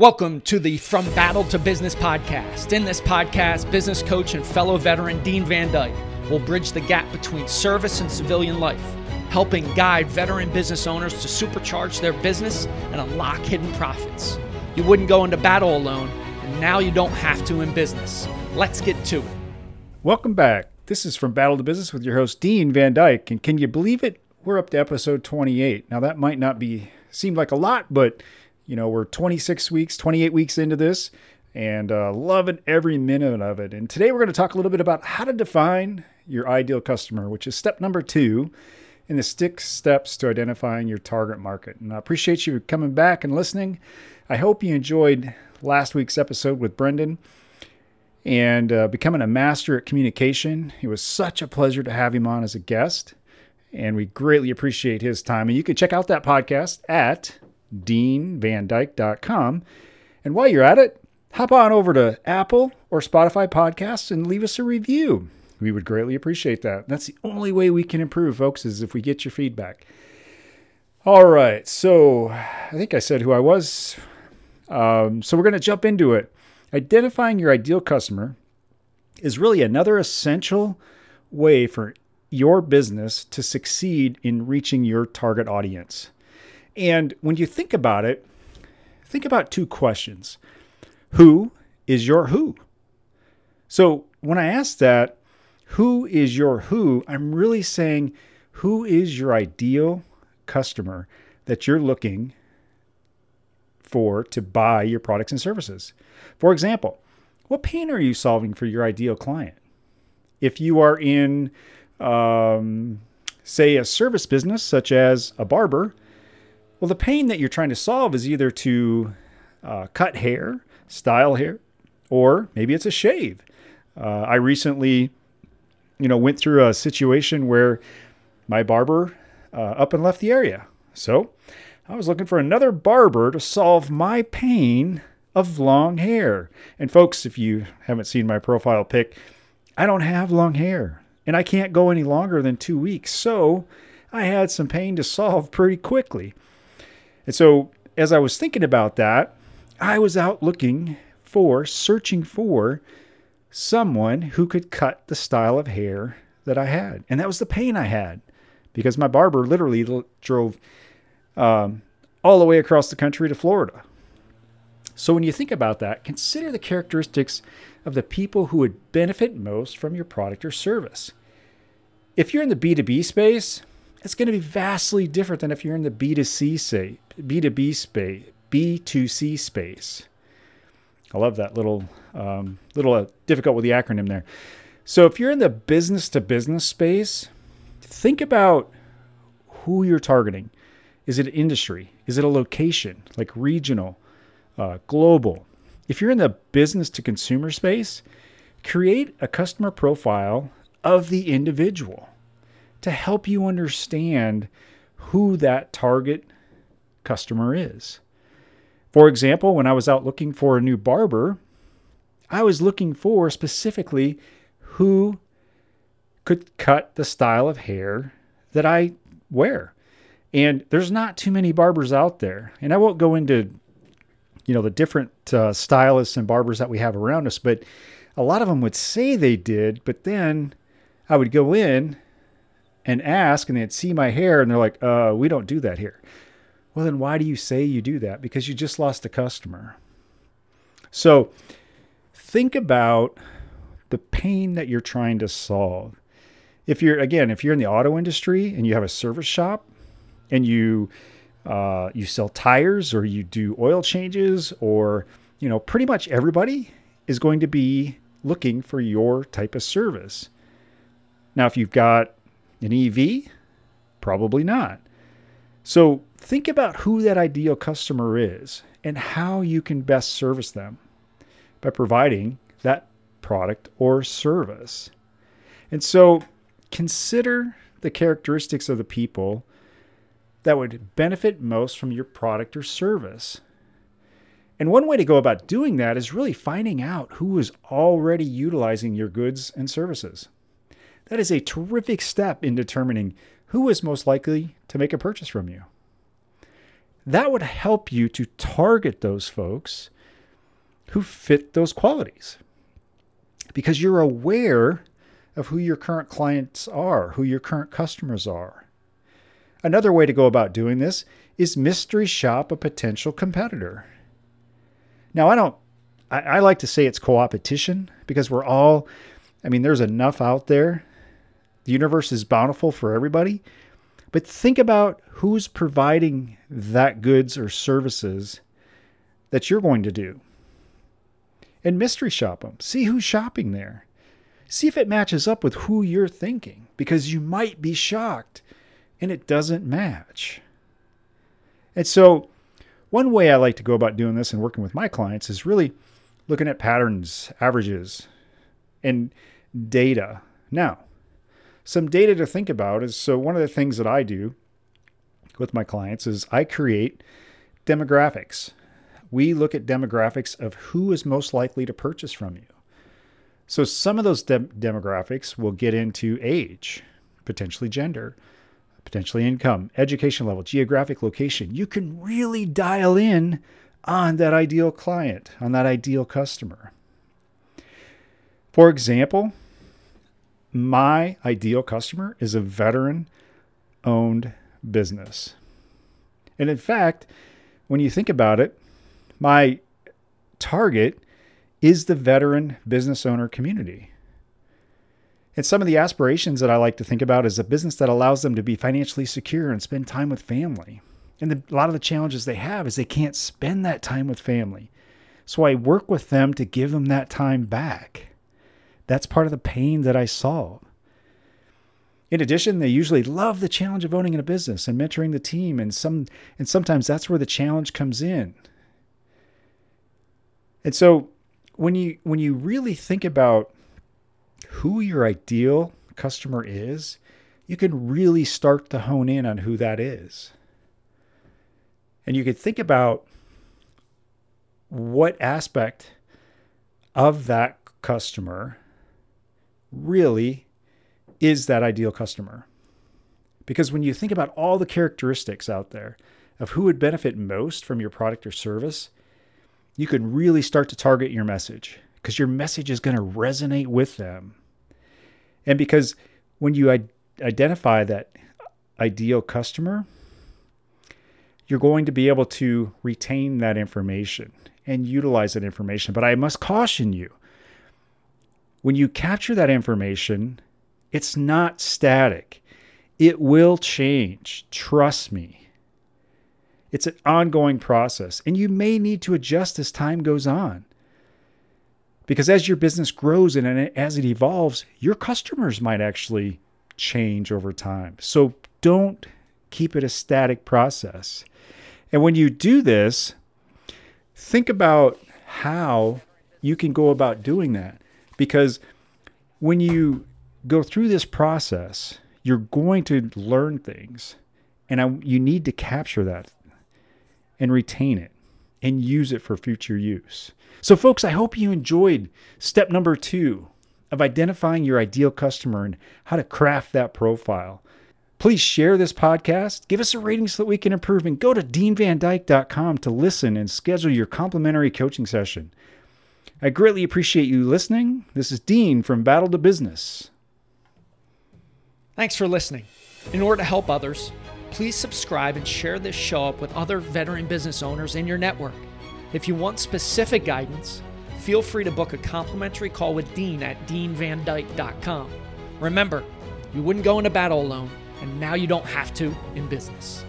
Welcome to the From Battle to Business podcast. In this podcast, business coach and fellow veteran Dean Van Dyke will bridge the gap between service and civilian life, helping guide veteran business owners to supercharge their business and unlock hidden profits. You wouldn't go into battle alone, and now you don't have to in business. Let's get to it. Welcome back. This is From Battle to Business with your host, Dean Van Dyke. And can you believe it? We're up to episode 28. Now, that might not be seem like a lot, but you know, we're 26 weeks, 28 weeks into this and uh, loving every minute of it. And today we're going to talk a little bit about how to define your ideal customer, which is step number two in the six steps to identifying your target market. And I appreciate you coming back and listening. I hope you enjoyed last week's episode with Brendan and uh, becoming a master at communication. It was such a pleasure to have him on as a guest, and we greatly appreciate his time. And you can check out that podcast at deanvandyke.com. And while you're at it, hop on over to Apple or Spotify podcasts and leave us a review. We would greatly appreciate that. That's the only way we can improve, folks, is if we get your feedback. All right, so I think I said who I was. Um, so we're going to jump into it. Identifying your ideal customer is really another essential way for your business to succeed in reaching your target audience. And when you think about it, think about two questions Who is your who? So when I ask that, who is your who, I'm really saying, who is your ideal customer that you're looking for to buy your products and services? For example, what pain are you solving for your ideal client? If you are in, um, say, a service business such as a barber, well, the pain that you're trying to solve is either to uh, cut hair, style hair, or maybe it's a shave. Uh, I recently, you know, went through a situation where my barber uh, up and left the area. So I was looking for another barber to solve my pain of long hair. And folks, if you haven't seen my profile pic, I don't have long hair and I can't go any longer than two weeks. So I had some pain to solve pretty quickly. And so as I was thinking about that, I was out looking for, searching for someone who could cut the style of hair that I had. And that was the pain I had because my barber literally drove um, all the way across the country to Florida. So when you think about that, consider the characteristics of the people who would benefit most from your product or service. If you're in the B2B space, it's going to be vastly different than if you're in the B2C say, B2B space, B2C space. I love that little um, little uh, difficult with the acronym there. So if you're in the business to business space, think about who you're targeting. Is it industry? Is it a location like regional, uh, global? If you're in the business to consumer space, create a customer profile of the individual to help you understand who that target customer is. For example, when I was out looking for a new barber, I was looking for specifically who could cut the style of hair that I wear. And there's not too many barbers out there. And I won't go into you know the different uh, stylists and barbers that we have around us, but a lot of them would say they did, but then I would go in and ask and they'd see my hair and they're like, uh, we don't do that here. Well, then why do you say you do that? Because you just lost a customer. So think about the pain that you're trying to solve. If you're, again, if you're in the auto industry and you have a service shop and you, uh, you sell tires or you do oil changes or, you know, pretty much everybody is going to be looking for your type of service. Now, if you've got an EV? Probably not. So think about who that ideal customer is and how you can best service them by providing that product or service. And so consider the characteristics of the people that would benefit most from your product or service. And one way to go about doing that is really finding out who is already utilizing your goods and services. That is a terrific step in determining who is most likely to make a purchase from you. that would help you to target those folks who fit those qualities because you're aware of who your current clients are, who your current customers are. Another way to go about doing this is mystery shop a potential competitor. Now, I don't, I, I like to say it's co-opetition because we're all, I mean, there's enough out there. The universe is bountiful for everybody. But think about who's providing that goods or services that you're going to do. And mystery shop them. See who's shopping there. See if it matches up with who you're thinking because you might be shocked and it doesn't match. And so, one way I like to go about doing this and working with my clients is really looking at patterns, averages, and data. Now, some data to think about is so one of the things that I do with my clients is I create demographics. We look at demographics of who is most likely to purchase from you. So some of those de- demographics will get into age, potentially gender, potentially income, education level, geographic location. You can really dial in on that ideal client, on that ideal customer. For example, my ideal customer is a veteran owned business. And in fact, when you think about it, my target is the veteran business owner community. And some of the aspirations that I like to think about is a business that allows them to be financially secure and spend time with family. And the, a lot of the challenges they have is they can't spend that time with family. So I work with them to give them that time back. That's part of the pain that I solve. In addition, they usually love the challenge of owning a business and mentoring the team, and some and sometimes that's where the challenge comes in. And so when you when you really think about who your ideal customer is, you can really start to hone in on who that is. And you could think about what aspect of that customer really is that ideal customer. Because when you think about all the characteristics out there of who would benefit most from your product or service, you can really start to target your message because your message is going to resonate with them. And because when you identify that ideal customer, you're going to be able to retain that information and utilize that information. But I must caution you when you capture that information, it's not static. It will change. Trust me. It's an ongoing process, and you may need to adjust as time goes on. Because as your business grows and as it evolves, your customers might actually change over time. So don't keep it a static process. And when you do this, think about how you can go about doing that. Because when you go through this process, you're going to learn things, and I, you need to capture that and retain it and use it for future use. So, folks, I hope you enjoyed step number two of identifying your ideal customer and how to craft that profile. Please share this podcast, give us a rating so that we can improve, and go to deanvandyke.com to listen and schedule your complimentary coaching session. I greatly appreciate you listening. This is Dean from Battle to Business. Thanks for listening. In order to help others, please subscribe and share this show up with other veteran business owners in your network. If you want specific guidance, feel free to book a complimentary call with Dean at deanvandyke.com. Remember, you wouldn't go into battle alone, and now you don't have to in business.